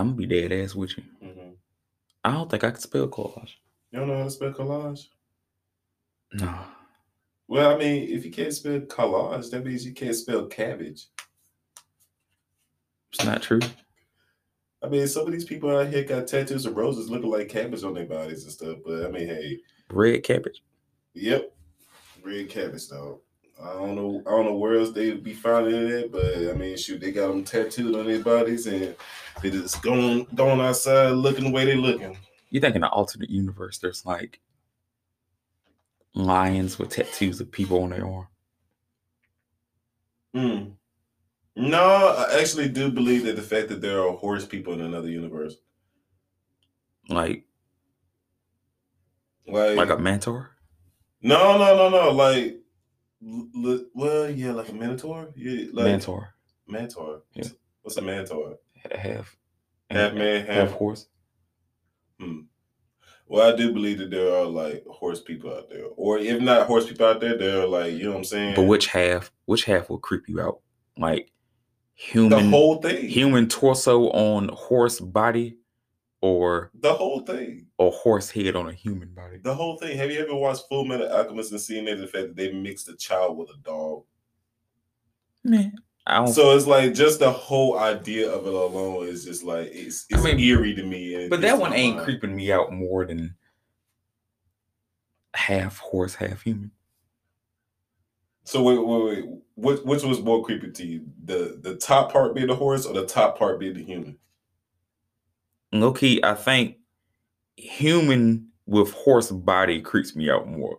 I'm gonna be dead ass with you. hmm I don't think I can spell collage. You don't know how to spell collage? No. Well, I mean, if you can't spell collage, that means you can't spell cabbage. It's not true. I mean, some of these people out here got tattoos of roses looking like cabbage on their bodies and stuff. But I mean, hey, Red cabbage. yep, red cabbage though. I don't know. I don't know where else they would be finding it, but I mean, shoot, they got them tattooed on their bodies, and they just going going outside looking the way they looking. You think in an alternate universe there's like lions with tattoos of people on their arm? Hmm. No, I actually do believe that the fact that there are horse people in another universe, Like like, like a mentor? no, no, no, no, like, l- well, yeah, like a minotaur, yeah, like mentor. mentor. Yeah. What's a mentor? Half Half man, half half. horse. Hmm. Well, I do believe that there are like horse people out there, or if not horse people out there, there are like you know what I'm saying. But which half which half will creep you out? Like human, the whole thing, human torso on horse body or the whole thing, a horse head on a human body? the whole thing. Have you ever watched Full Metal Alchemist and seen that the fact that they mixed a child with a dog? Man, I don't So it's like just the whole idea of it alone is just like it's, I it's mean, eerie to me. But that one ain't mind. creeping me out more than half horse, half human. So wait, wait, wait. Which which was more creepy to you? The the top part being the horse or the top part being the human? Low key, I think human with horse body creeps me out more.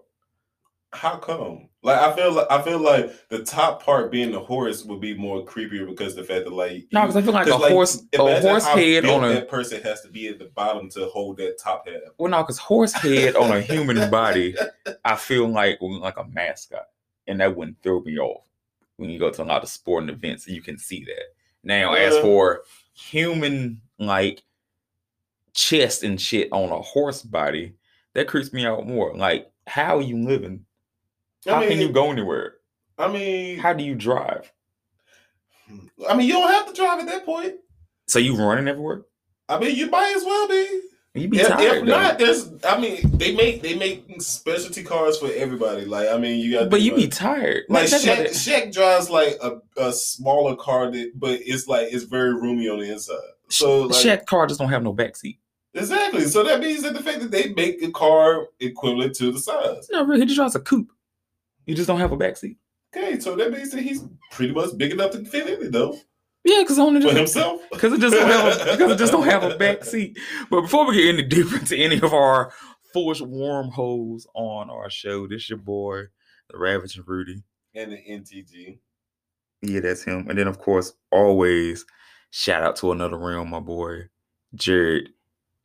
How come? Like I feel like I feel like the top part being the horse would be more creepier because the fact that like No, because I feel like a 'cause, like, horse, a imagine horse how head built on a that person has to be at the bottom to hold that top half. well, no, because horse head on a human body, I feel like like a mascot, and that wouldn't throw me off when you go to a lot of sporting events. You can see that. Now, as for human like chest and shit on a horse body, that creeps me out more. Like, how are you living? How I mean, can you go anywhere? I mean, How do you drive? I mean, you don't have to drive at that point. So you running everywhere? I mean, you might as well be. You be If, tired. if though. not, there's. I mean, they make they make specialty cars for everybody. Like, I mean, you got. but you be tired. Like Shaq, Shaq drives like a, a smaller car that, but it's like it's very roomy on the inside. So like, Shaq car just don't have no backseat. Exactly. So that means that the fact that they make a car equivalent to the size. No, really, he just drives a coupe. You just don't have a backseat. Okay, so that means that he's pretty much big enough to fit in it though Yeah, because only for just himself. because it just don't have a, because it just don't have a back seat. But before we get any deeper into any of our foolish wormholes on our show, this your boy, the Ravaging Rudy. And the NTG. Yeah, that's him. And then of course, always shout out to another realm, my boy, Jared,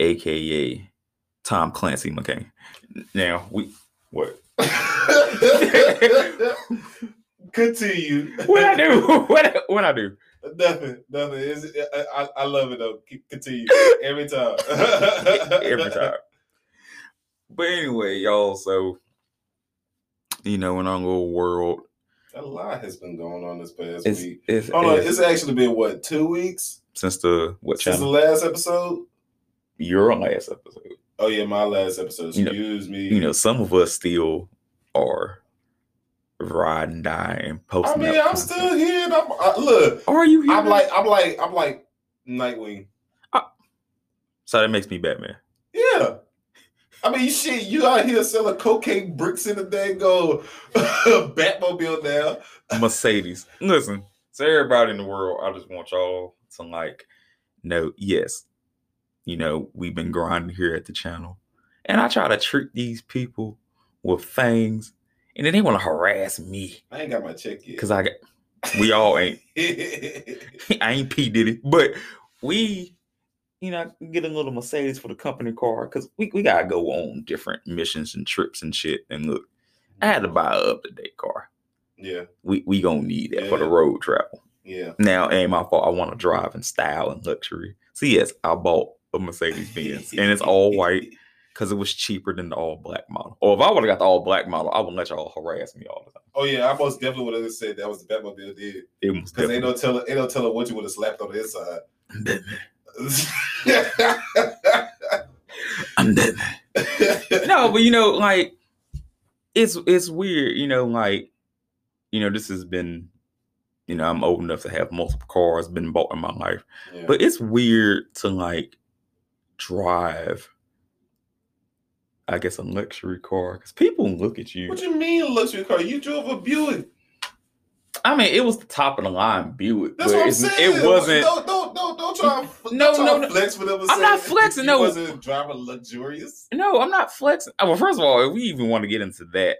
aka Tom Clancy McCain. Now we what? Continue. What I do? What what I do? Nothing. Nothing. It's, I, I, love it though. Continue every time. every time. But anyway, y'all, so you know, in our little world, A lot has been going on this past it's week. it's, Hold on, it's it's actually been what two weeks since the what since the last episode. Your last episode. Oh yeah, my last episode. You know- Excuse me. You know, some of us still are ride and die and I mean, I'm content. still here. And I'm, I, look, Are you here? I'm like, I'm like, I'm like Nightwing. so that makes me Batman. Yeah. I mean, shit, you out here selling cocaine bricks in the day, go Batmobile now. Mercedes. Listen, so everybody in the world, I just want y'all to like know, yes, you know, we've been grinding here at the channel. And I try to treat these people with things, and then they want to harass me. I ain't got my check yet. Cause I got we all ain't I ain't P Diddy, but we, you know, get a little Mercedes for the company car because we, we gotta go on different missions and trips and shit. And look, I had to buy a up to date car. yeah, We we gonna need that for the road travel. yeah. Now, ain't my fault. I want to drive in style and luxury. So yes, I bought a Mercedes Benz, and it's all white because it was cheaper than the all black model. Or if I would have got the all black model, I wouldn't let y'all harass me all the time. Oh yeah, I most definitely would have said that was the Batmobile did It was because they definitely don't tell her, they don't tell her what you would have slapped on the inside. I'm dead. Man. No, but you know, like it's it's weird, you know, like you know, this has been, you know, I'm old enough to have multiple cars been bought in my life, Yeah. but it's weird to like drive. I guess a luxury car because people look at you. what do you mean luxury car? You drove a Buick. I mean, it was the top of the line Buick, That's but what I'm saying. it wasn't. Don't don't don't don't try. No, don't try no, no. Flex whatever. I'm not flexing, You no. wasn't driving luxurious. No, I'm not flexing. uh, Well, first of all, if we even want to get into that,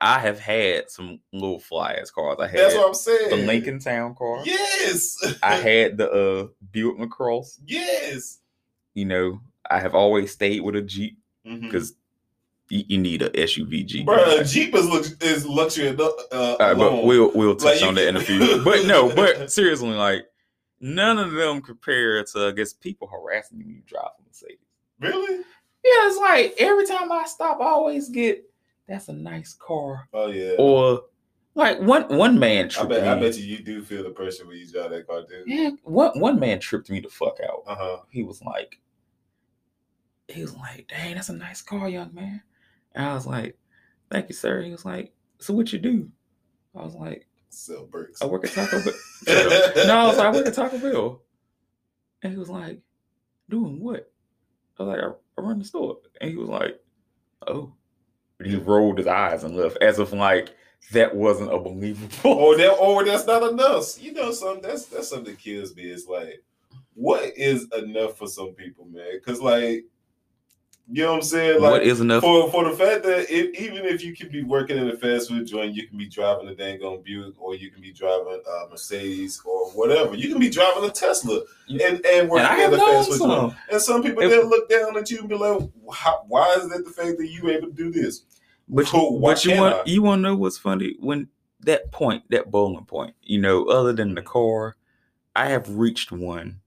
I have had some little fly ass cars. I had That's what I'm saying. the Lincoln Town car. Yes. I had the uh Buick LaCrosse. yes. You know, I have always stayed with a Jeep because you, you need a SUV Jeep. Bruh, Jeep is lux- is luxury. Uh, right, but alone. we'll we'll touch Like, on that in a few. But no, but seriously, like none of them compare to I guess people harassing you when you drive a Mercedes. really? Yeah, it's like every time I stop, I always get that's a nice car. Oh yeah. Or like one one man I tripped bet me. I bet you you do feel the pressure when you drive that car, dude. Yeah, one one man tripped me the fuck out. Uh huh. He was like, he was like, "Dang, that's a nice car, young man." And I was like, "Thank you, sir." He was like, "So what you do?" I was like, Sell bricks. "I work at Taco Bell." no, I was like, "I work at Taco Bell," and he was like, "Doing what?" I was like, "I, I run the store," and he was like, "Oh." He rolled his eyes and left, as if like that wasn't a believable. or that or that's not enough. You know, something that's that's something that kills me. It's like, what is enough for some people, man? Because like, you know what I'm saying? Like, what is enough? for for the fact that if, even if you can be working in a fast food joint, you can be driving a dang on Buick, or you can be driving a Mercedes, or whatever. You can be driving a Tesla and and working and in a fast food joint. And some people If- they'll look down at you and be like, "Why is that the fact that you able to do this?" But you, why but you want I? you want to know what's funny when that point, that bowling point, you know, other than the car, I have reached one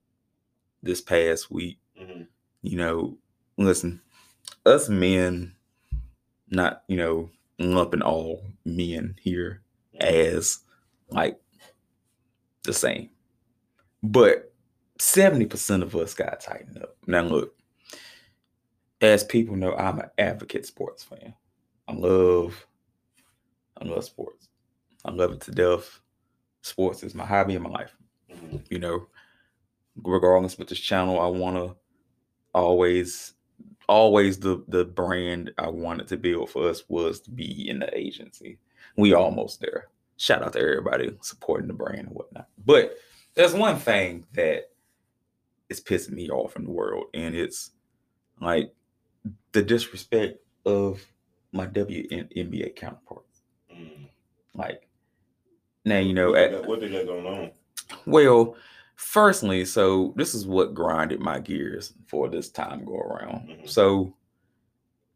this past week. Mhm. You know, listen, us men, not you know lumping all men here as like the same, but seventy percent of us got to tighten up. Now look, as people know, I'm an advocate sports fan. I love, I love sports. I love it to death. Sports is my hobby in my life. Mhm. You know, regardless with this channel, I want to always, always the the brand I wanted to build for us was to be in the agency. We almost there. Shout out to everybody supporting the brand and whatnot. But there's one thing that is pissing me off in the world, and it's like the disrespect of my WNBA counterparts. Mhm. Like now, you know, at, what they got going on? well, firstly, so this is what grinded my gears for this time go around. Mhm. So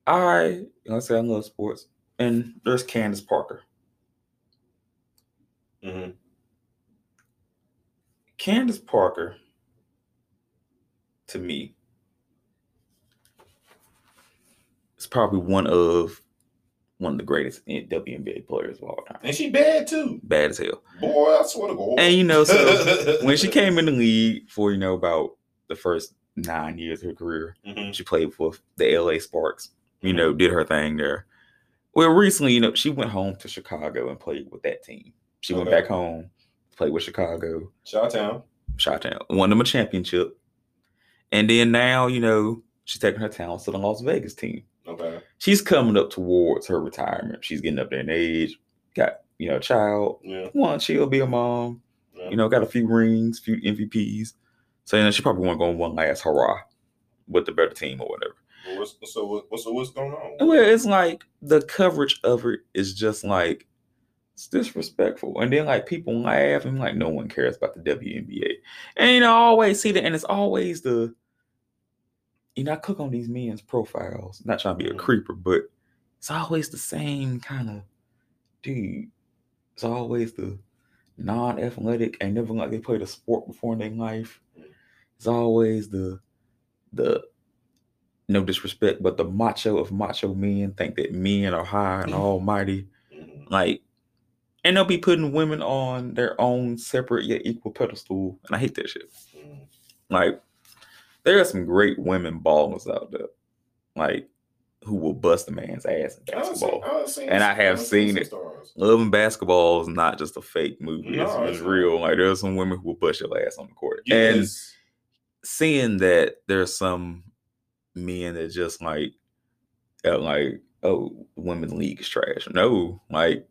I, like I say I love sports, and there's Candace Parker. hmm Candace Parker, to me, is probably one of one of the greatest WNBA players of all time. And she bad too, Bad as hell. boy. I swear to God. And you know, so when she came in the league for you know about the first nine years of her career, Mhm. she played for the LA Sparks. You know, did her thing there. Well, recently, you know, she went home to Chicago and played with that team. She went back home, played with Chicago, Chi-Town. shot down, won them a championship, and then now, you know, she's taking her talents to the Las Vegas team. Okay. She's coming up towards her retirement. She's getting up there in age, got you know, a child. Yeah. One, she'll be a mom. yeah. You know, got a few rings, few MVPs. So you know, she probably want to go on one last hurrah with the better team or whatever. Well, what's, so what, what's so what's going on? Well, it's like the coverage of it is just like it's disrespectful, and then like people laugh and like no one cares about the WNBA, and you know I always see that, and it's always the you know I click on these men's profiles, not trying to be a Mhm. creeper, but it's always the same kind of dude. It's always the non-athletic, ain't never like they played a sport before in their life. It's always the the no disrespect, but the macho of macho men think that men are high and almighty. Mhm. Like, and they'll be putting women on their own separate yet equal pedestal. And I hate that shit. Like, there are some great women ballers out there, like who will bust a man's ass in I've seen- basketball. I've seen- And I have I've seen it. stars. Love and basketball is not just a fake movie; No, it's, it's real. Like there are some women who will bust your ass on the court, and seeing that there's some men that just like uh, like oh women's league is trash no like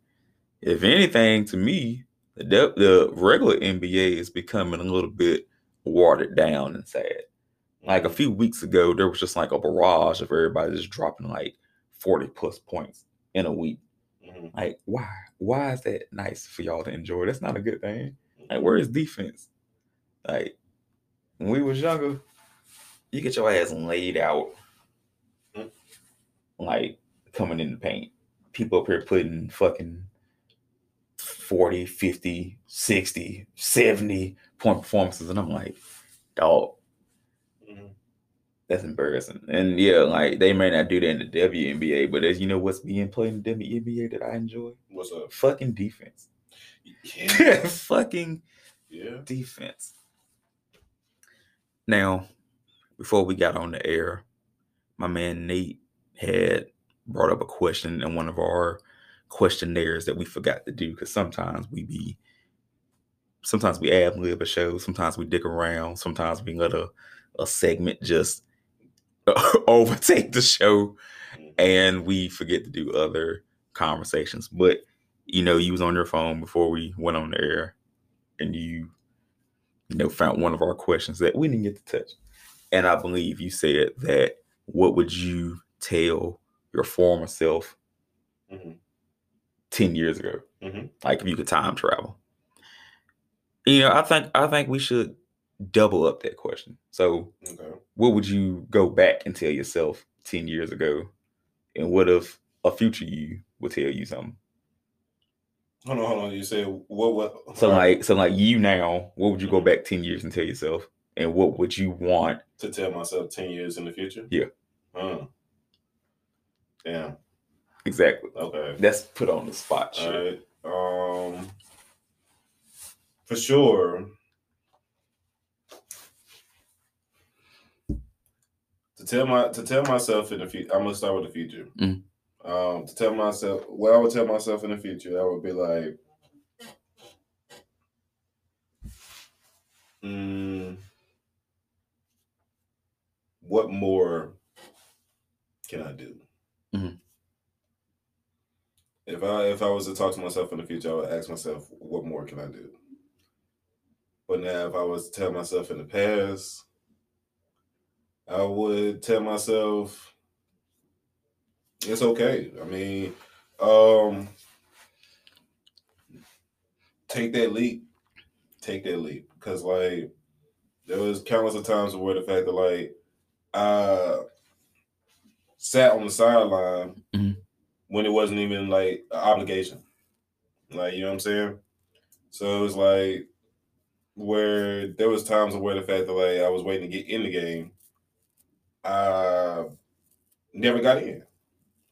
if anything to me the the regular nba is becoming a little bit watered down and sad like a few weeks ago there was just like a barrage of everybody just dropping like 40 plus points in a week Mhm. like why why is that nice for y'all to enjoy that's not a good thing like, where is defense? Like, when we was younger, you get your ass laid out, Mm. like coming in the paint. People up here putting fucking 40, 50, 60, 70 point performances. And I'm like, dog. That's embarrassing. And yeah, like they may not do that in the WNBA, but as you know what's being played in the WNBA that I enjoy? What's up? Fucking defense. Yeah. fucking yeah. defense. Now, before we got on the air, my man Nate had brought up a question in one of our questionnaires that we forgot to do because sometimes we be sometimes we ad lib a show, sometimes we dick around, sometimes we let a, a segment just overtake the show and we forget to do other conversations. But you know, you was on your phone before we went on the air, and you, you know, found one of our questions that we didn't get to touch. And I believe you said that what would you tell your former self Mhm. 10 years ago? Mhm. Like if you could time travel. You know, I think I think we should double up that question. So Okay. what would you go back and tell yourself 10 years ago? And what if a future you would tell you something? Hold on, hold on. You said what? What? So like so like you now, what would you go back 10 years and tell yourself? And what would you want? to tell myself ten years in the future. Yeah. Huh. Damn. Exactly. Okay. That's put on the spot. Right. Um. For sure. To tell my to tell myself in the future, I'm gonna start with the future. Mhm. Um, to tell myself, what I would tell myself in the future, I would be like, mm, what more can I do? Mhm. If I if I was to talk to myself in the future, I would ask myself, what more can I do? But now, if I was to tell myself in the past, I would tell myself it's okay. I mean, um, take that leap, take that leap, because like there was countless of times where the fact that like I sat on the sideline Mhm. when it wasn't even like an obligation, like you know what I'm saying. So it was like where there was times where the fact that like I was waiting to get in the game, I never got in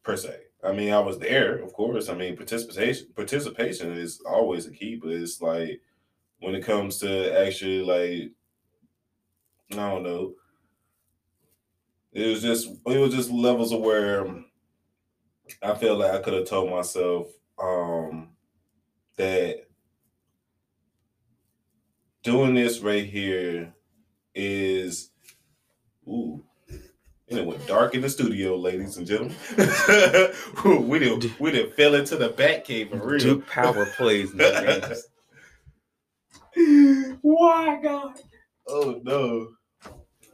per se. I mean, I was there, of course. I mean, participation participation is always a key, but it's like when it comes to actually like I don't know. It was just it was just levels of where I feel like I could have told myself um that doing this right here is ooh and it went dark in the studio, ladies and gentlemen. we didn't we didn't fell into the back cave for real. Duke Power plays. Why God? Oh no.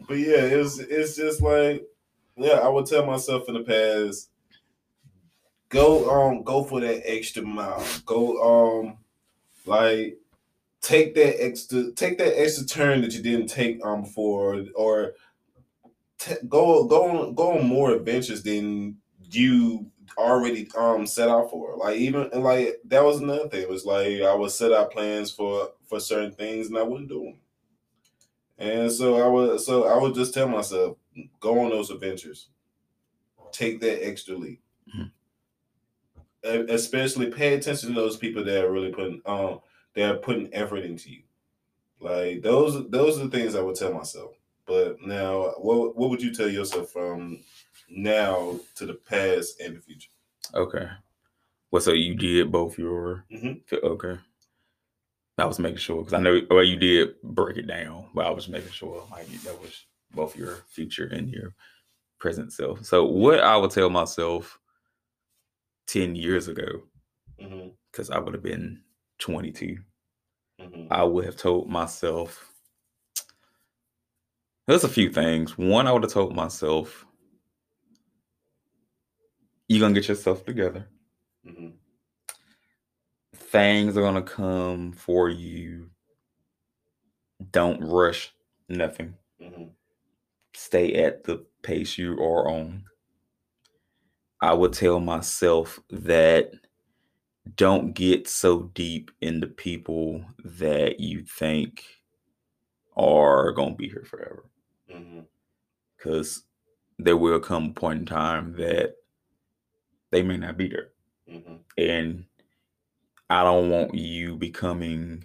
But yeah, it's it's just like yeah, I would tell myself in the past, go um go for that extra mile. Go um like take that extra take that extra turn that you didn't take um before or t- go go on go on more adventures than you already um set out for. Like even and like that was another thing. It was like I would set out plans for for certain things and I wouldn't do them. And so I would so I would just tell myself, go on those adventures. Take that extra leap. Mhm. E- Especially pay attention to those people that are really putting um that are putting effort into you. Like those those are the things I would tell myself. But now, what what would you tell yourself from now to the past and the future? Okay. Well, so you did both your Mhm. okay. I was making sure because I know well you did break it down, but I was making sure like that was both your future and your present self. So what I would tell myself ten years ago, Mm-hmm. because I would have been twenty two, Mm-hmm. I would have told myself there's a few things. One, I would have told myself, you're gonna get yourself together. Mm-hmm. things are gonna come for you. Don't rush nothing. Mm-hmm. Stay at the pace you are on. I would tell myself that don't get so deep into people that you think are gonna be here forever. Mm-hmm. Because there will come a point in time that they may not be there. Mm-hmm. and I don't want you becoming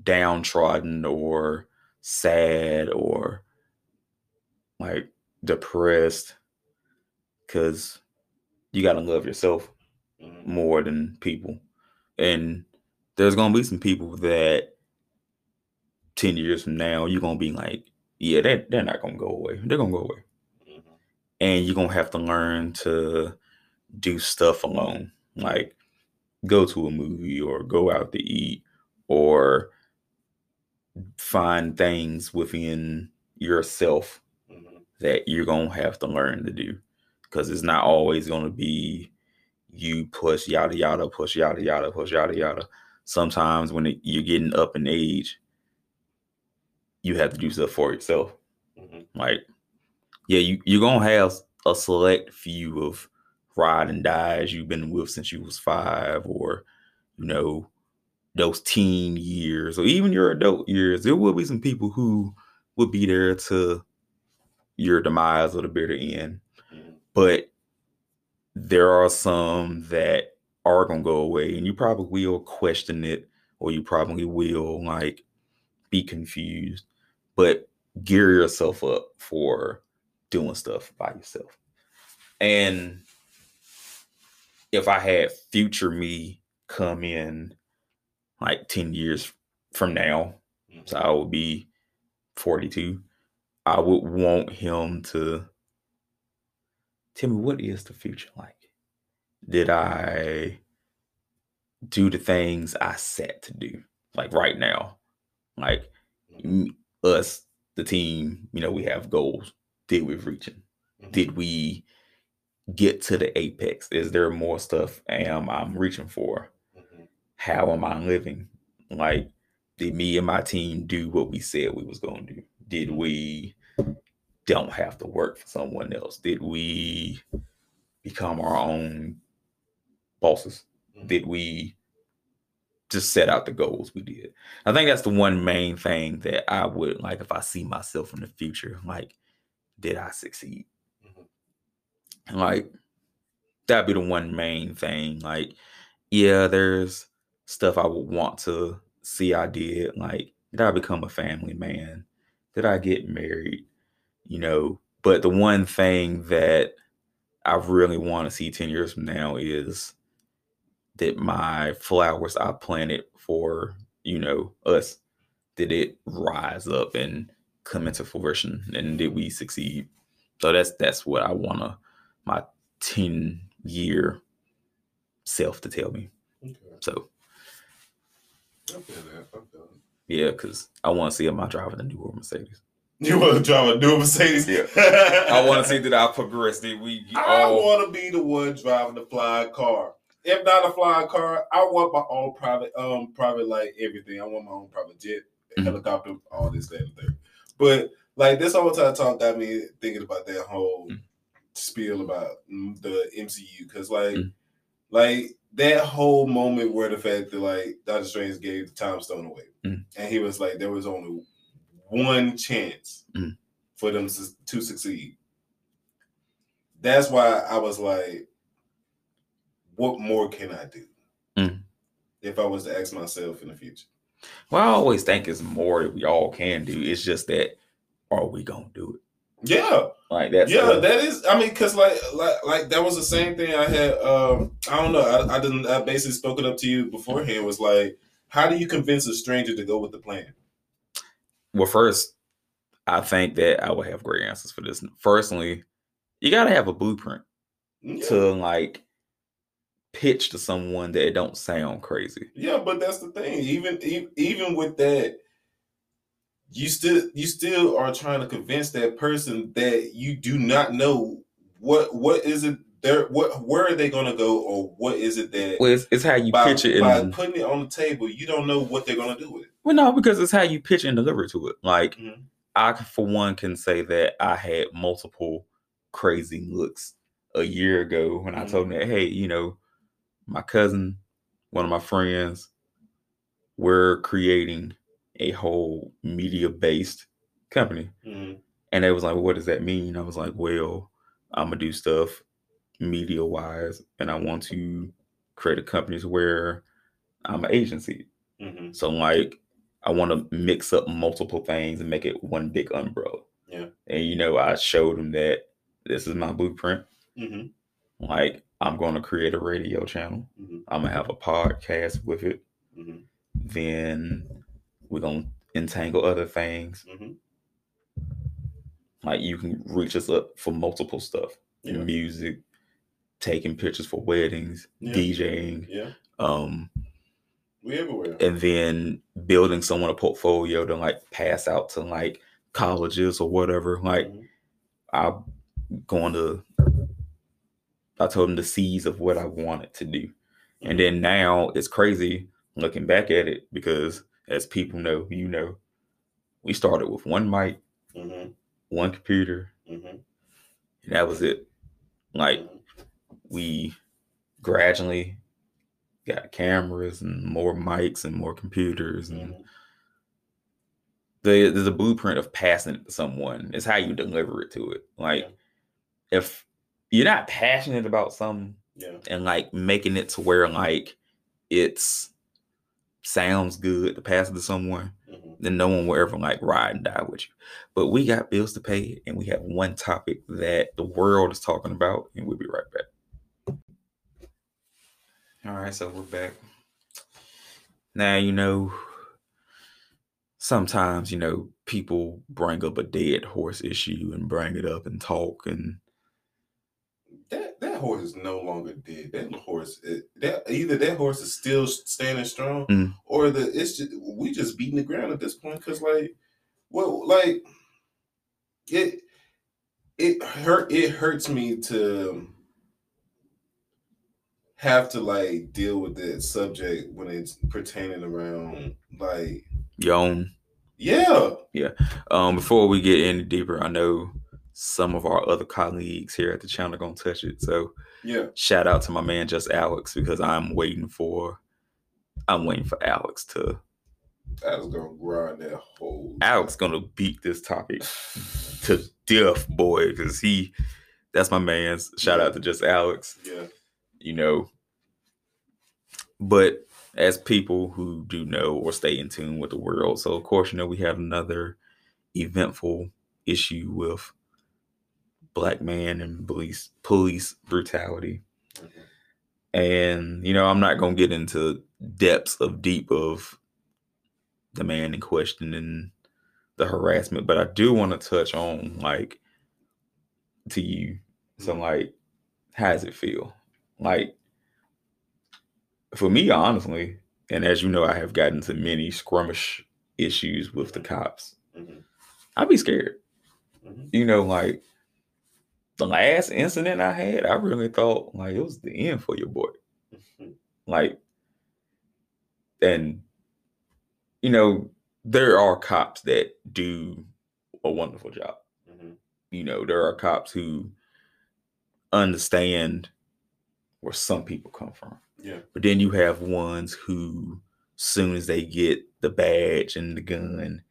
downtrodden or sad or like depressed because you got to love yourself Mm-hmm. more than people. And there's going to be some people that 10 years from now, you're going to be like, yeah, they, they're not going to go away. They're going to go away. Mm-hmm. And you're going to have to learn to do stuff alone. Like go to a movie or go out to eat or find things within yourself Mm-hmm. that you're going to have to learn to do because it's not always going to be you push yada yada push yada yada push yada yada sometimes when it, you're getting up in age you have to do stuff for yourself Mm-hmm. like yeah you, you're going to have a select few of ride and dies you've been with since you was five or you know those teen years or even your adult years there will be some people who would be there to your demise or the bitter end Mm-hmm. but there are some that are gonna go away and you probably will question it or you probably will like be confused but gear yourself up for doing stuff by yourself. And if i had future me come in like 10 years from now so i would be 42 i would want him to tell me what is the future like? Did i do the things i set to do like right now like us the team you know we have goals did we reach them Mm-hmm. did we get to the apex is there more stuff am i'm reaching for Mm-hmm. how am I living? Like, did me and my team do what we said we was gonna do? Did we don't have to work for someone else? Did we become our own bosses? Did we just set out the goals we did? I think that's the one main thing that I would like if I see myself in the future. Like, did I succeed? Mhm. Like, that'd be the one main thing. Like, yeah, there's stuff I would want to see I did. Like, did I become a family man? Did I get married? You know, but the one thing that I really want to see 10 years from now is that my flowers I planted for, you know, us, did it rise up and come into fruition and did we succeed? So that's that's what I wanna my 10 year self to tell me. Okay. So I feel that. I feel it. yeah, because I want to see am I driving a newer Mercedes. You want to drive a new Mercedes? Yeah. I want to see that I progressed. Did we I all want to be the one driving the flying car. If not a flying car, I want my own private, um, private like everything. I want my own private jet, Mhm. helicopter, all this, that, and thing. But like this whole time talk got me thinking about that whole Mhm. spiel about mm, the MCU because like, Mhm. like that whole moment where the fact that like Doctor Strange gave the time stone away, Mhm. and he was like, there was only one chance Mhm. for them to, to succeed. That's why I was like, what more can I do? Mhm. If I was to ask myself in the future. Well, I always think it's more that we all can do. It's just that are we gonna do it? Yeah, Like that's yeah, that is. I mean, cause like, like, like that was the same thing I had. Um, I don't know. I, I didn't. I basically spoke it up to you beforehand. Was like, how do you convince a stranger to go with the plan? well, first, I think that I would have great answers for this. Firstly, you gotta have a blueprint Yeah, to like pitch to someone that it don't sound crazy. yeah, but that's the thing. Even even with that, you still you still are trying to convince that person that you do not know what what is it. There, what where are they gonna go, or what is it that Well, it's, it's how you by, pitch it. by And, putting it on the table, you don't know what they're gonna do with it. well, no, because it's how you pitch and deliver to it. Like Mhm. I, for one, can say that I had multiple crazy looks a year ago when I told them that, hey, you know, my cousin, one of my friends, we're creating a whole media based company. Mhm. And they was like, what does that mean? I was like, well, I'm gonna do stuff media wise, and I want to create a company where I'm an agency. Mhm. So like I want to mix up multiple things and make it one big umbrella. Yeah. And you know, I showed them that this is my blueprint. Mhm. Like I'm going to create a radio channel. Mhm. I'm gonna have a podcast with it. Mhm. Then we're gonna entangle other things. Mhm. Like you can reach us up for multiple stuff. Yeah. Music, taking pictures for weddings, Yeah. DJing, Yeah. um, We everywhere. and then building someone a portfolio to like pass out to like colleges or whatever. Like Mhm. I'm going to I told him the seeds of what I wanted to do. And then now it's crazy looking back at it because as people know, you know, we started with one mic, Mhm. one computer, Mhm. and that was it. Like Mhm. we gradually got cameras and more mics and more computers and Mhm. the the blueprint of passing it to someone is how you deliver it to it. Like Yeah. if you're not passionate about something Yeah. and like making it to where like it's sounds good to pass it to someone, Mhm. then no one will ever like ride and die with you. But we got bills to pay and we have one topic that the world is talking about, and we'll be right back. All right, so we're back. Now you know sometimes you know people bring up a dead horse issue and bring it up and talk and That that horse is no longer dead. That horse, it, that either that horse is still standing strong, Mm. or the it's just we just beating the ground at this point. Because like, well, like it it hurt. It hurts me to have to like deal with that subject when it's pertaining around like your own yeah Yeah. Um, before we get any deeper, I know some of our other colleagues here at the channel are gonna touch it. So yeah. shout out to my man just Alex because I'm waiting for I'm waiting for Alex to Alex gonna grind that whole Alex gonna beat this topic to death, boy, because he that's my man's. Shout out to just Alex, yeah. You know. But as people who do know or stay in tune with the world, so of course, you know, we had another eventful issue with black man and police police brutality. And you know, I'm not gonna get into depths of deep of the man in question and the harassment, but I do want to touch on like to you. So like, how does it feel? Like for me, honestly, and as you know, I have gotten to many skirmish issues with the cops. Mhm. I'd be scared. Mhm. You know, like the last incident I had, I really thought like it was the end for your boy. Mhm. Like, and you know, there are cops that do a wonderful job. Mhm. You know, there are cops who understand where some people come from. yeah But then you have ones who, soon as they get the badge and the gun,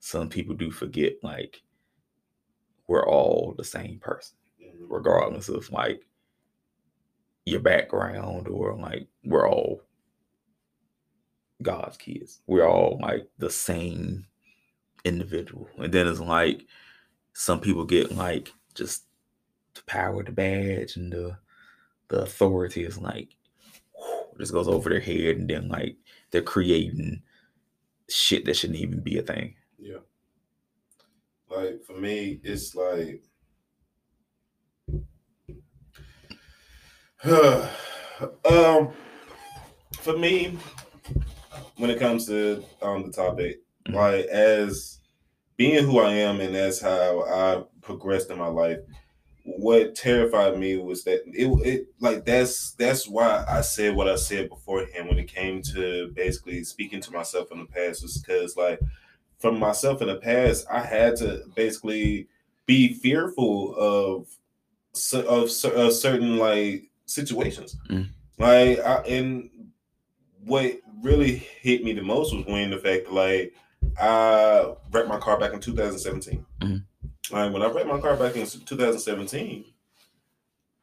some people do forget like we're all the same person. Regardless of like your background or like we're all God's kids. We're all like the same individual. And then it's like some people get like just the power, the badge, and the the authority is like just goes over their head, and then like they're creating shit that shouldn't even be a thing. Yeah. Like for me, it's like um for me, when it comes to um the topic, Mhm. like as being who I am and that's how I progressed in my life, what terrified me was that it, it like that's that's why I said what I said beforehand when it came to basically speaking to myself in the past was because like from myself in the past I had to basically be fearful of of, of certain like situations Mm. like I, and what really hit me the most was when the fact that like I wrecked my car back in 2017 Mhm. like when I wrecked my car back in 2017,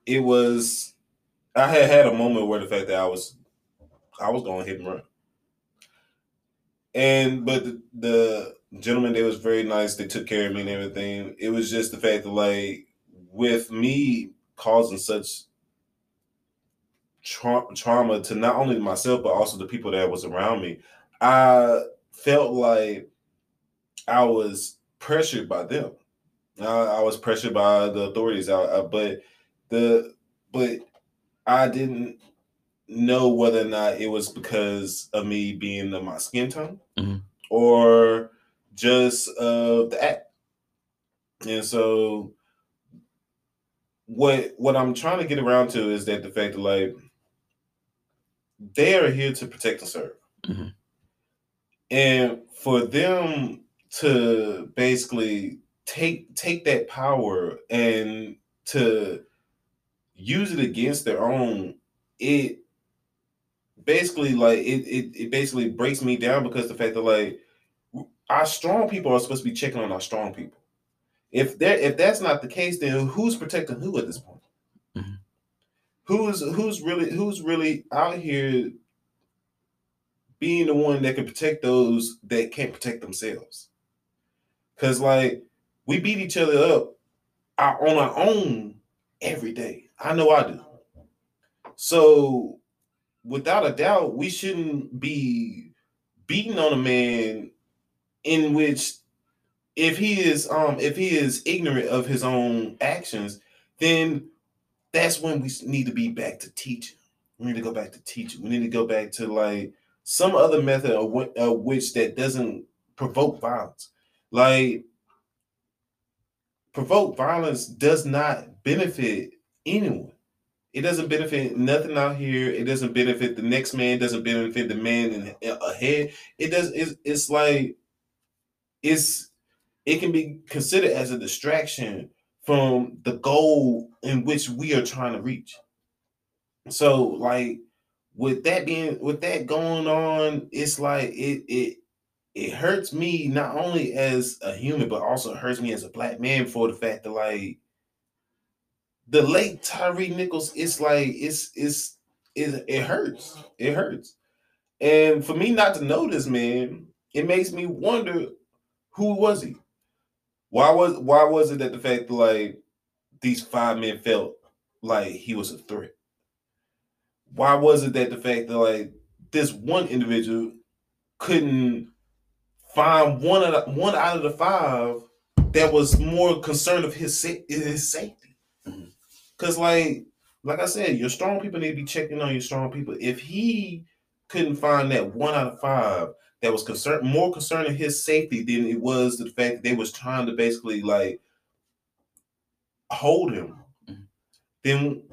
it was I had had a moment where the fact that I was I was going hit and run. And but the, the gentleman they was very nice. They took care of me and everything. It was just the fact that like with me causing such tra- trauma to not only myself but also the people that was around me, I felt like I was pressured by them. I, I was pressured by the authorities, I, I, but the but I didn't know whether or not it was because of me being of my skin tone Mhm. or just uh, the act. And so, what what I'm trying to get around to is that the fact that like they are here to protect and serve, Mhm. and for them to basically take take that power and to use it against their own it basically like it, it it basically breaks me down because the fact that like our strong people are supposed to be checking on our strong people if that if that's not the case then who's protecting who at this point. Who's who's really who's really out here being the one that can protect those that can't protect themselves because like we beat each other up our- on our own every day. I know I do. So, without a doubt, we shouldn't be beating on a man in which, if he is um if he is ignorant of his own actions, then that's when we need to be back to teaching. We need to go back to teaching. We need to go back to like some other method of, wh- of which that doesn't provoke violence. Like provoke violence does not benefit anyone. It doesn't benefit nothing out here. It doesn't benefit the next man. It doesn't benefit the man in, ahead. It does. It's, it's like it's. It can be considered as a distraction from mm-hmm. the goal in which we are trying to reach. So, like, with that being, with that going on, it's like it it it hurts me not only as a human, but also hurts me as a black man for the fact that like the late Tyre Nichols, it's like it's it's it, it hurts. It hurts. And for me not to know this man, it makes me wonder who was he? Why was why was it that the fact that like these five men felt like he was a threat? Why was it that the fact that like this one individual couldn't find one of the, one out of the five that was more concerned of his his safety. Mhm. Cause like like I said, your strong people need to be checking on your strong people. If he couldn't find that one out of five that was concerned more concerned of his safety than it was the fact that they was trying to basically like hold him, Mhm. then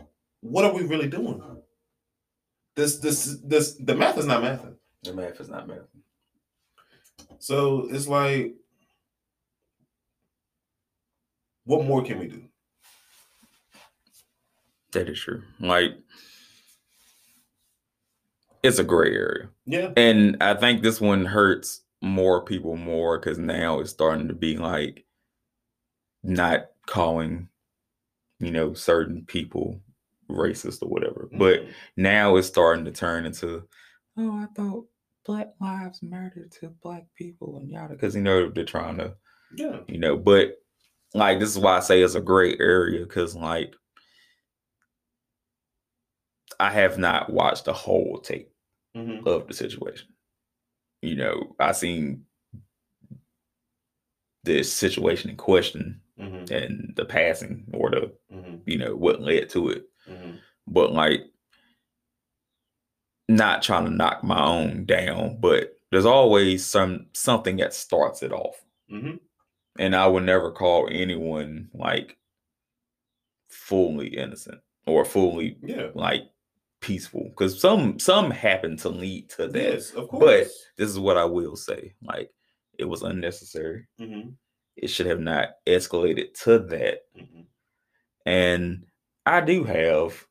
what are we really doing? This this this the math is not math. The math is not math. So it's like, what more can we do? That is true. Like it's a gray area. Yeah, And I think this one hurts more people more because now it's starting to be like not calling, you know, certain people racist or whatever. But mm-hmm. now it's starting to turn into, oh, I thought Black Lives Matter to Black people and yada, because you know they're trying to, Yeah. you know. But like this is why I say it's a great area because like I have not watched the whole tape hmm of the situation. You know, I seen the situation in question hmm and the passing or the hmm you know what led to it. Hmm but like not trying to knock my own down but there's always some something that starts it off. Hmm and i would never call anyone like fully innocent or fully Yeah. like peaceful because some some happen to lead to that. Yes, of course. but this is what i will say like it was unnecessary. Hmm it should have not escalated to that. Hmm And I do have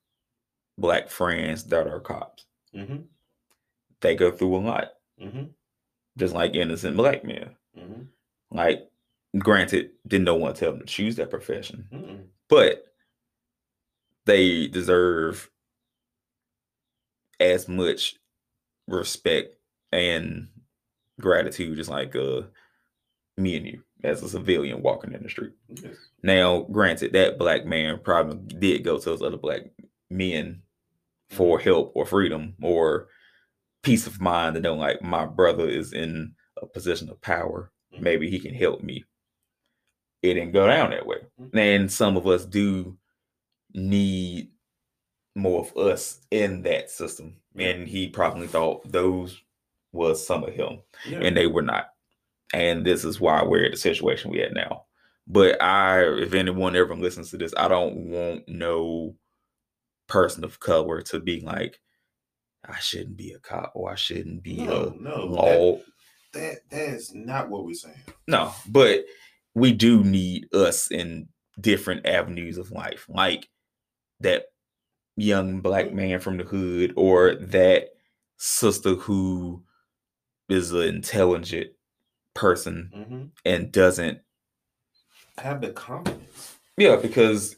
black friends that are cops. hmm They go through a lot, hmm just like innocent black men. hmm Like, granted, didn't no one tell them to choose that profession, but they deserve as much respect and gratitude as like uh me and you as a civilian walking in the street. Yes. Now, granted, that black man probably did go to those other black men for help or freedom or peace of mind to know like my brother is in a position of power. Mhm. Maybe he can help me. It didn't go down that way. Mhm. And some of us do need more of us in that system. And he probably thought those was some of him Yeah. and they were not. And this is why we're at the situation we at now. But I, if anyone ever listens to this, I don't want no person of color to be like, I shouldn't be a cop or I shouldn't be no, a no. That, law. that that is not what we're saying. No, but we do need us in different avenues of life, like that young black man from the hood or that sister who is an intelligent person hmm and doesn't Have the confidence. yeah because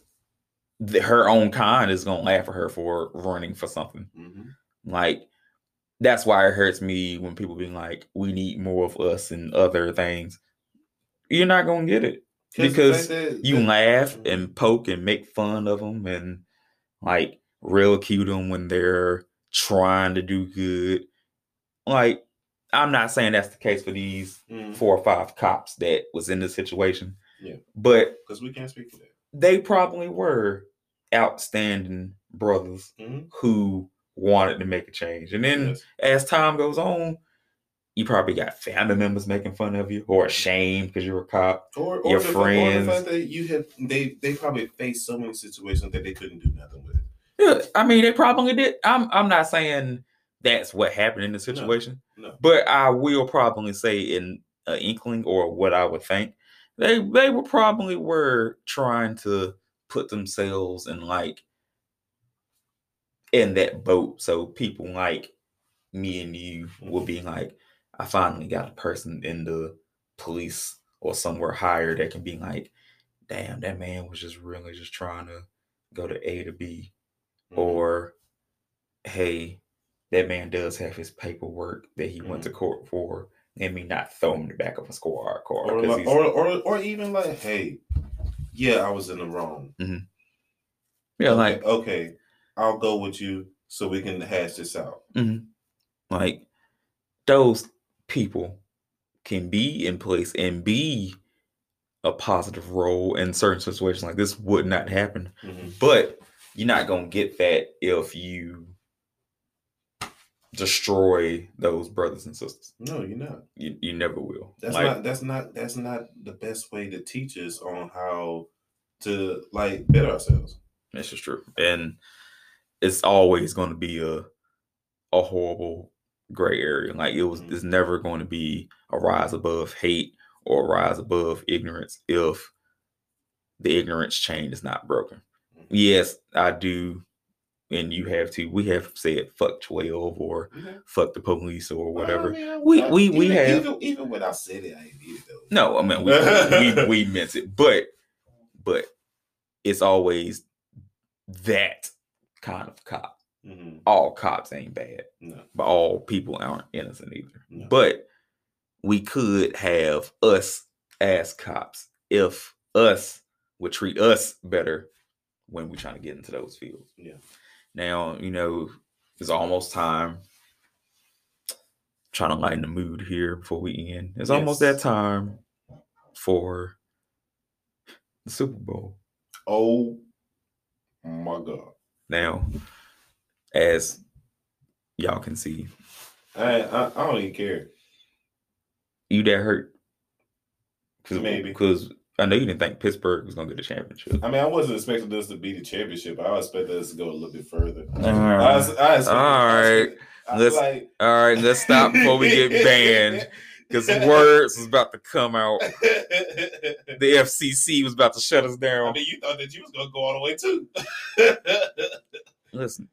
the, her own kind is gonna laugh at her for running for something hmm like that's why it hurts me when people be like we need more of us and other things you're not gonna get it Because you laugh Mhm. and poke and make fun of them and like ridicule them when they're trying to do good like i'm not saying that's the case for these four or five cops that was in this situation Yeah. but because we can't speak for that. they probably were outstanding brothers hmm who wanted to make a change. And then Yes. as time goes on, you probably got family members making fun of you or ashamed because you're a cop. Or, or your the, fa- Or friends. the fact that you have they they probably faced so many situations that they couldn't do nothing with. Yeah, I mean, they probably did. I'm I'm not saying that's what happened in the situation, No. but I will probably say in an inkling or what I would think they they were probably were trying to put themselves in like in that boat so people like me and you will be mm-hmm. like i finally got a person in the police or somewhere higher that can be like damn that man was just really just trying to go to a to b Mhm. or hey that man does have his paperwork that he went to court for and me not throw him in the back of a squad car or, like, or or or even like, hey, yeah, I was in the wrong. yeah like okay, I'll go with you so we can hash this out. like those people can be in place and be a positive role in certain situations like this would not happen Mhm. but you're not gonna get that if you destroy those brothers and sisters No, you're not. you, you never will That's like not. That's not. That's not the best way to teach us on how to like better ourselves. This is true. And it's always going to be a a horrible gray area. Like it was Mhm. it's never going to be a rise above hate or a rise above ignorance if the ignorance chain is not broken. Yes, I do and you have to. We have said fuck 12 or Okay. fuck the police or whatever. Well, I mean, We- we- we even, have- even even when I said it, I ain't need it though. No, I mean we we, we meant it, but but it's always that kind of cop. Mhm. all cops ain't bad, No. but all people aren't innocent either. No. But we could have us as cops if us would treat us better when we're trying to get into those fields. Yeah. Now, you know, it's almost time. Trying to lighten the mood here before we end. It's almost that time for the Super Bowl. Oh my god. Now, as y'all can see, I, I I don't even care. you that hurt. Cause, Maybe. Because I know you didn't think Pittsburgh was gonna get the championship. I mean, I wasn't expecting us to be the championship. I expected us to go a little bit further. I, Alright. I All I right. expected- I Let's- like, All right, let's stop before we get banned. Because words was about to come out. The FCC was about to shut us down. I mean, you thought that you was gonna go all the way too. Listen,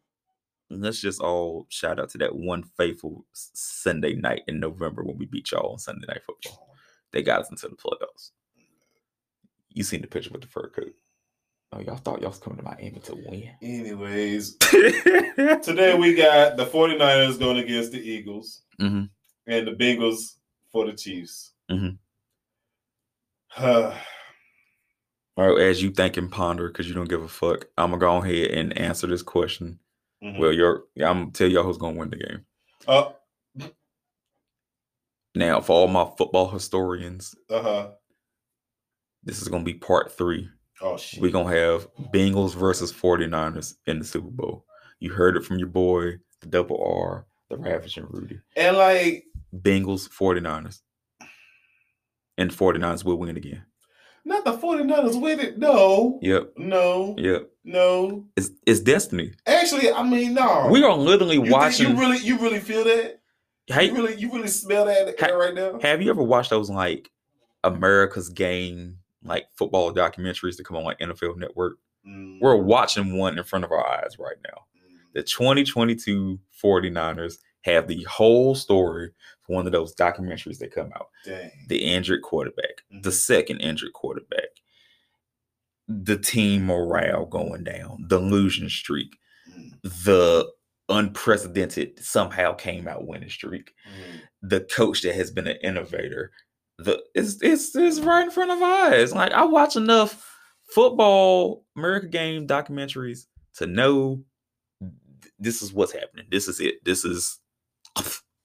let's just all shout out to that one faithful Sunday night in November when we beat y'all on Sunday Night Football. They got us into the playoffs. You seen the picture with the fur coat. Oh, y'all thought y'all was coming to Miami to win. Anyways, today we got the 49ers going against the Eagles Mhm. and the Bengals for the Chiefs. Mhm. Uh, All right, as you think and ponder, because you don't give a fuck, I'm gonna go ahead and answer this question. mhm. Well, you're I'm gonna tell y'all who's gonna win the game. uh Now, for all my football historians, Uh huh. This is gonna be part three. Oh shit. We're gonna have Bengals versus 49ers in the Super Bowl. You heard it from your boy, the double R, the Ravishing Rudy. and like, Bengals, 49ers. And 49ers will win again. not the 49ers with it. No. Yep. No. Yep. No. It's it's destiny. Actually, I mean, no. We are literally You watching. You really, you really feel that? Hey, You really, you really smell that in the Ha- air right now? Have you ever watched those like America's Game like football documentaries that come on like NFL Network? Mm, We're watching one in front of our eyes right now. mm. The 2022 49ers have the whole story for one of those documentaries that come out. Dang. The injured quarterback, the Mhm. second injured quarterback, the team morale going down, the losing streak, Mm, the unprecedented somehow came out winning streak, mm. the coach that has been an innovator. The it's it's it's right in front of eyes. Like I watch enough football America game documentaries to know this is what's happening. This is it. This is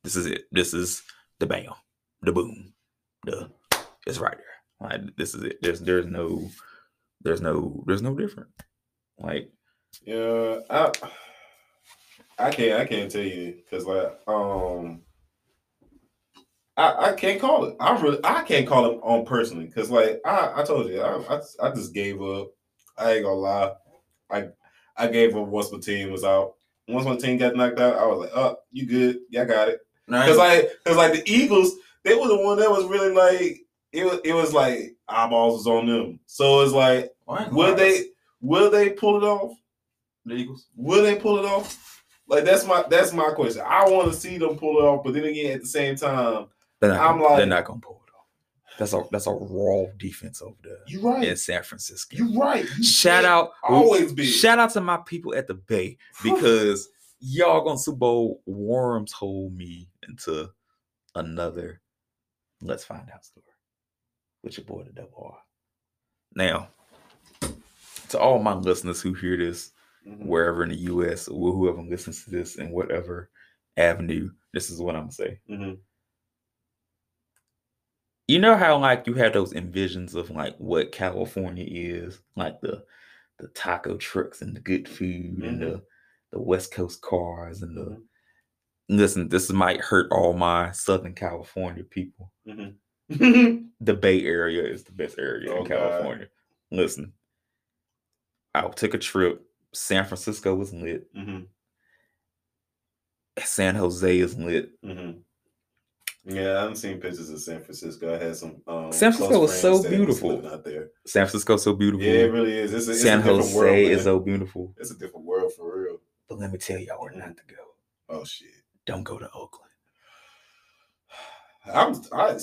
this is it. This is the bam, the boom, the it's right there. Like this is it. There's there's no there's no there's no different. Like Yeah, I I can't I can't tell you because like um I I can't call it. I really I can't call it on personally because like I I told you I, I I just gave up. I ain't gonna lie. I I gave up once my team was out. Once my team got knocked out, I was like, "Oh, you good? Yeah, I got it." Because like because like the Eagles, they were the one that was really like it was it was like eyeballs was on them. So it's like, will they will they pull it off? the Eagles? Will they pull it off? Like that's my that's my question. I want to see them pull it off, but then again, at the same time, They're not, I'm gonna- they're not gonna pull it off. That's a that's a raw defense over there you right. in San Francisco. You right. You Shout out, always be. shout out to my people at the Bay because y'all gonna Super Bowl worms hold me into another let's find out story with your boy the double R. Now, to all my listeners who hear this Mhm. wherever in the US or whoever listens to this in whatever avenue, this is what I'm gonna say. Mhm. You know how like you have those envisions of like what California is, like the the taco trucks and the good food and the the West Coast cars and the Mhm. listen, this might hurt all my Southern California people. Mhm. The Bay Area is the best area Oh, in God. California. Listen, I took a trip. San Francisco was lit. Mhm. San Jose is lit. Yeah, I haven't seen pictures of San Francisco. I had some. Um, San Francisco is so friends that was beautiful. out there. San Francisco's so beautiful. Yeah, it really is. It's a, it's San Jose world, is so beautiful. It's a different world for real. But let me tell y'all where not to go. Oh shit. Don't go to Oakland. I'm, I,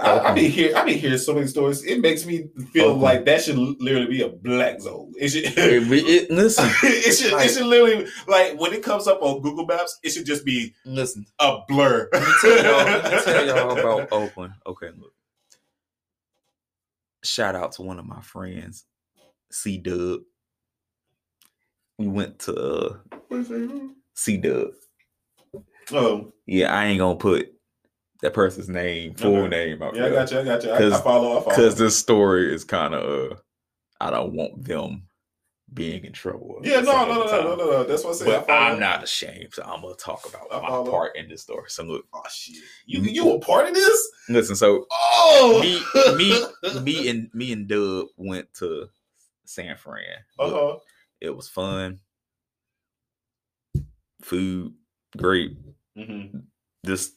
I, I be hear, I be hearing so many stories. It makes me feel Okay. like that should literally be a black zone. It should, It- it- listen, it should, like- it should literally like when it comes up on Google Maps, it should just be listen. a blur. Let me tell y'all, let me tell y'all about Oakland. Okay, look. Shout out to one of my friends, C Dub. We went to uh, C Dub. Oh, Yeah, I ain't gonna put that person's name, full Okay. name out yeah, I got you. I got you. I, I follow. I follow. Because this story is kind of, uh, I don't want them being in trouble. yeah, no, no, no, no, no, no, no. That's what I said. I But follow. I'm not ashamed, so I'm gonna talk about I my follow. part in this story. So look, Oh shit! You you a part of this? listen. So Oh, me, me, me, and me and Dub went to San Fran. Uh huh. It was fun. Food, great. Mm-hmm. This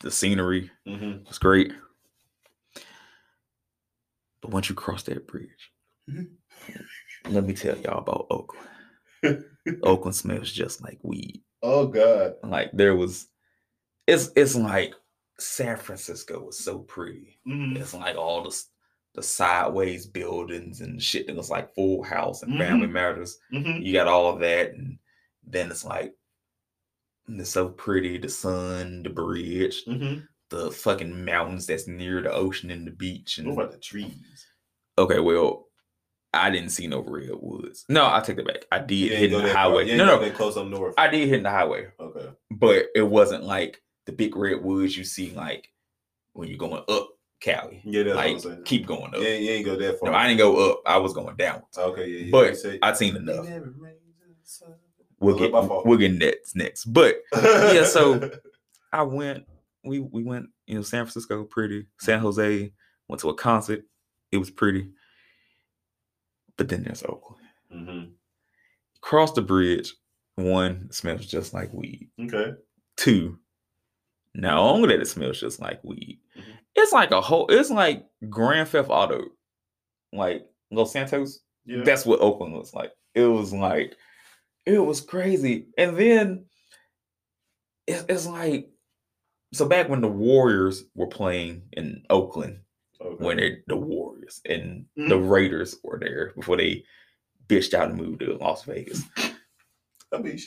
the scenery Mm-hmm. was great. But once you cross that bridge, Mhm. let me tell y'all about Oakland. Oakland smells just like weed. Oh god. Like there was, it's it's like San Francisco was so pretty. Mm-hmm. It's like all the the sideways buildings and shit that was like Full House and Family Matters. Mm-hmm. You got all of that, and then it's like it's so pretty. The sun, the bridge, Mm-hmm. the fucking mountains that's near the ocean and the beach. And What about the trees? okay, well, I didn't see no redwoods. No, I take that back. I did hit the highway. No, no, close up north. I did hit the highway, okay. but it wasn't like the big redwoods you see like when you're going up Cali. Yeah, that's like what I'm saying. keep going up. Yeah, you ain't go that far. No, I didn't go up. I was going down. Okay, yeah, yeah. But I'd seen enough. Never rains in the sun. We'll get we'll get next next. But Yeah, so- I went. We we went. You know, San Francisco, pretty. San Jose went to a concert. It was pretty. But then there's Oakland. Mhm. Cross the bridge. One it smells just like weed. Okay. Two. Not only that it smells just like weed, Mhm. it's like a whole. It's like Grand Theft Auto, like Los Santos. Yeah. That's what Oakland was like. It was like, it was crazy. And then it's, it's like, so back when the Warriors were playing in Oakland, okay. when they the Warriors and the Raiders were there before they bitched out and moved to Las Vegas. I mean.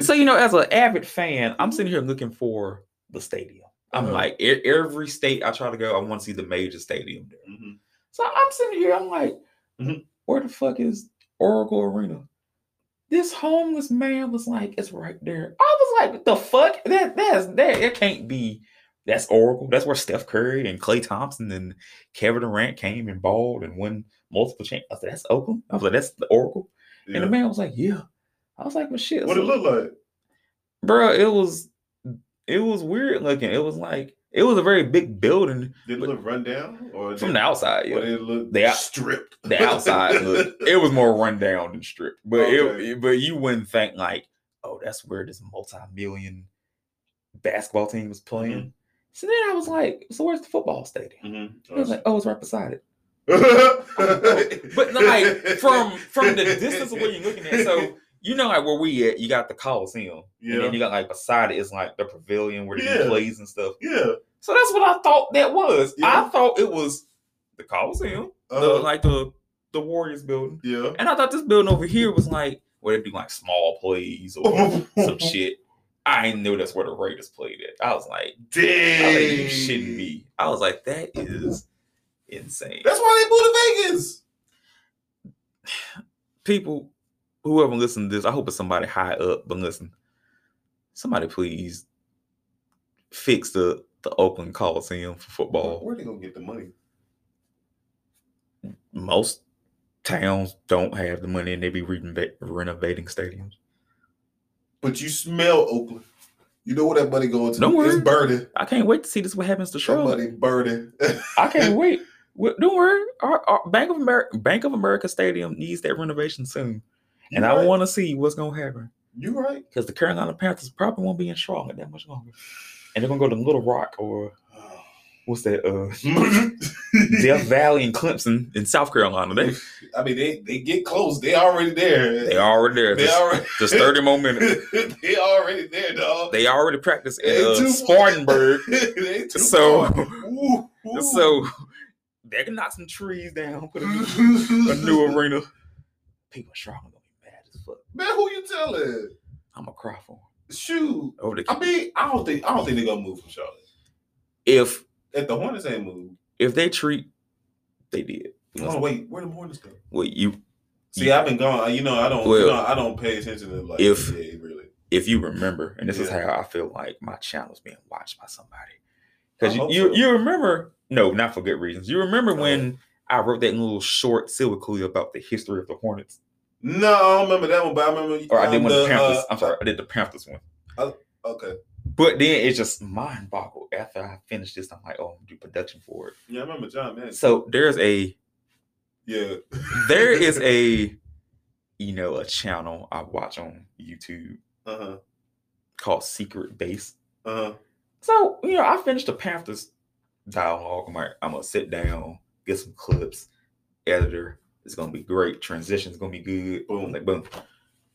So you know, as an avid fan, I'm sitting here looking for the stadium. I'm Uh-huh. like, every state I try to go, I want to see the major stadium there. Mhm. So I'm sitting here, I'm like, Mhm. where the fuck is Oracle Arena? This homeless man was like, it's right there. I was like, what the fuck? That that's that it can't be. That's Oracle. That's where Steph Curry and Klay Thompson and Kevin Durant came and balled and won multiple champions. I said, that's Oakland. I was like, that's the Oracle. And the man was like, yeah. I was like, well, shit. What so- it look like? bro it was it was weird looking it was like it was a very big building Did it look run down or from did, the outside yeah. it look The out- stripped? the outside it was more run down than stripped but Okay. it but you wouldn't think like oh that's where this multi-million basketball team was playing Mm-hmm. so then i was like so where's the football stadium Mhm. I was like oh it's right beside it but but like from from the distance of where you're looking at so you know like where we at you got the coliseum and Yeah. then you got like beside it is like the pavilion where the Yeah. plays and stuff yeah, So that's what I thought that was. Yeah. I thought it was the Coliseum, the, uh, like the the Warriors building, yeah. and I thought this building over here was like where they do like small plays or some shit. I didn't that's where the Raiders played at. I was like, Dang, like, you shouldn't be. I was like, that is insane. That's why they moved to Vegas. People, whoever listen to this, I hope it's somebody high up. But listen, somebody please fix the the Oakland Coliseum for football. Where are they gonna get the money? most towns don't have the money and they be renova- renovating stadiums. But you smell Oakland. You know where that money going to? Don't worry. It's burning. I can't wait to see this. What happens to That Charlotte? money burning. I can't wait. Don't worry. Our, our Bank of America, Bank of America Stadium needs that renovation soon, and I right. want to see what's gonna happen You right. because the Carolina Panthers probably won't be in Charlotte that much longer, and they're gonna go to Little Rock or what's that? Uh, Death Valley and Clemson in South Carolina. They I mean, they they get close. They already there. they already there. They Just, already. just thirty more minutes. they already there, dog. They already practiced in uh, Spartanburg. So-. Ooh, ooh. So they can knock some trees down, put a new, a new arena. People in Charlotte gonna be mad as fuck. Man, who you telling? I'm gonna cry for. Shoot. over the I mean, I don't think I don't think they're gonna move from Charlotte. if If the Hornets ain't moved, if they treat they did. oh wait, where the Hornets go? Well, you See, I've been gone. You know, I don't. Well, you know, I don't pay attention to like if- NBA really. if you remember, and this is how I feel like my channel's being watched by somebody. Because you, you, so. you remember, no, not for good reasons. You remember when I wrote that little short soliloquy about the history of the Hornets? No, I don't remember that one, but I remember. Or I did um, one the the, Panthers. uh, I'm sorry, I did the Panthers one. Okay. But then it's just mind boggled after I finish this. I'm like, oh, I'm gonna do production for it. Yeah, I remember John Man. So there's a Yeah. there is a you know a channel I watch on YouTube Uh huh. called Secret Base. Uh huh. So, you know, I finished the Panthers dialogue. I'm like, I'm gonna sit down, get some clips, editor. It's gonna be great. Transition's gonna be good. Boom. Like boom.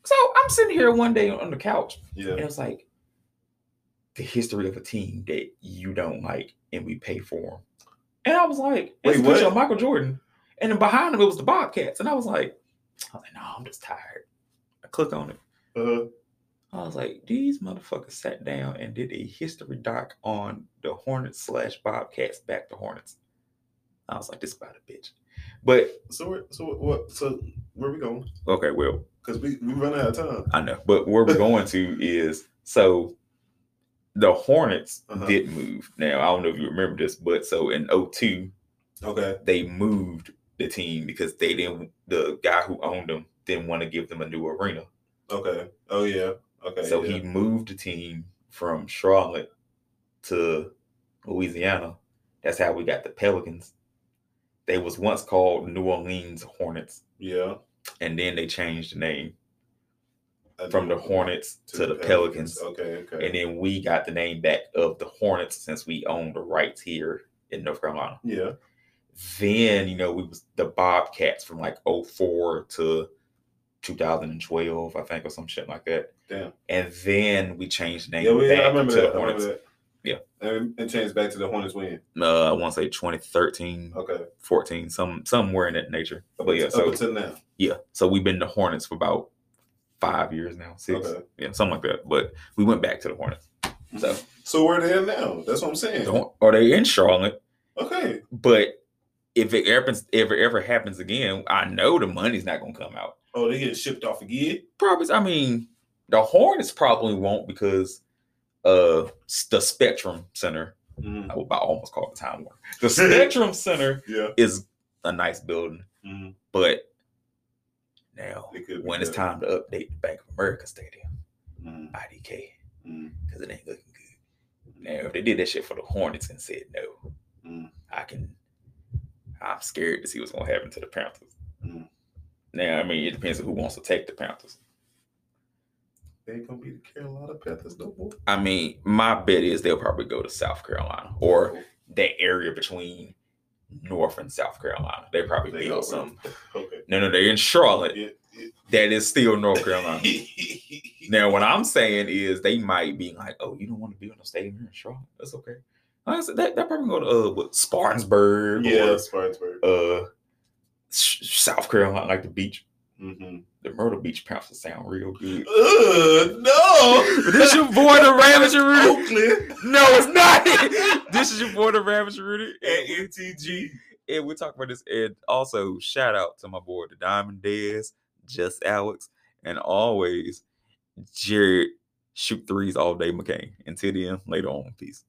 So I'm sitting here one day on the couch, and Yeah. it was like the history of a team that you don't like, and we pay for them. And I was like, it's Wait, a picture of Michael Jordan, and then behind him it was the Bobcats, and I was like, I was like, no, I'm just tired. I click on it. Uh-huh. I was like, these motherfuckers sat down and did a history doc on the Hornets slash Bobcats back to Hornets. I was like, this about a bitch. But so so what? So where we going? okay, well, Because we we run out of time. I know. But where we're going to is so the Hornets Uh-huh. did move. Now, I don't know if you remember this, but so in 02, Okay. they moved the team because they didn't the guy who owned them didn't want to give them a new arena. Okay. Oh yeah. Okay. So yeah. he moved the team from Charlotte to Louisiana. That's how we got the Pelicans. They was once called New Orleans Hornets, Yeah. and then they changed the name from the Hornets to, the Pelicans. Okay. Okay. And then we got the name back of the Hornets since we own the rights here in North Carolina. yeah. Then, you know, we was the Bobcats from like 04 to 2012, I think, or some shit like that. Damn. And then we changed the name Yeah. Well, back yeah. I remember to that. the I remember Hornets. And change back to the Hornets win. uh, I want to say 2013, Okay. 14, some somewhere in that nature. Up, But yeah, until, so up until now. yeah, so we've been the Hornets for about five years now, six, Okay. yeah, something like that. But we went back to the Hornets. So So where they at now? That's what I'm saying. are they in Charlotte? Okay. But if it happens, if it ever happens again, I know the money's not gonna come out. Oh, they get shipped off again? Probably, I mean, the Hornets probably won't because uh the Spectrum Center. Mm, I would almost call it the Time Warner. The Spectrum Center yeah. is a nice building. Mm, But now, it when it's time to update the Bank of America Stadium, Mm, IDK, because it ain't looking good. Now, if they did that shit for the Hornets and said no, mm, I can. I'm scared to see what's gonna happen to the Panthers. mm. Now, I mean, it depends on who wants to take the Panthers. They gonna be the Carolina Panthers no more. I mean, my bet is they'll probably go to South Carolina or that area between North and South Carolina. They probably They build some. Okay. No, no, they're in Charlotte. Yeah, yeah. That is still North Carolina. Now, what I'm saying is they might be like, "Oh, you don't want to be on the stadium here in Charlotte? That's okay." I said, that that probably go to uh, what, Spartansburg yeah, Spartansburg. uh, South Carolina, like the beach. Mm-hmm. The Myrtle Beach Panthers sound real good. Uh, no. This is your boy, the Ravager Rudy. No, it's not. this is your boy, the Ravager Rudy, At and, MTG. and we talk about this. And also, shout out to my boy, the Diamond Dez, Just Alex, and always Jared. Shoot threes all day, McCain. Until then, later on, peace.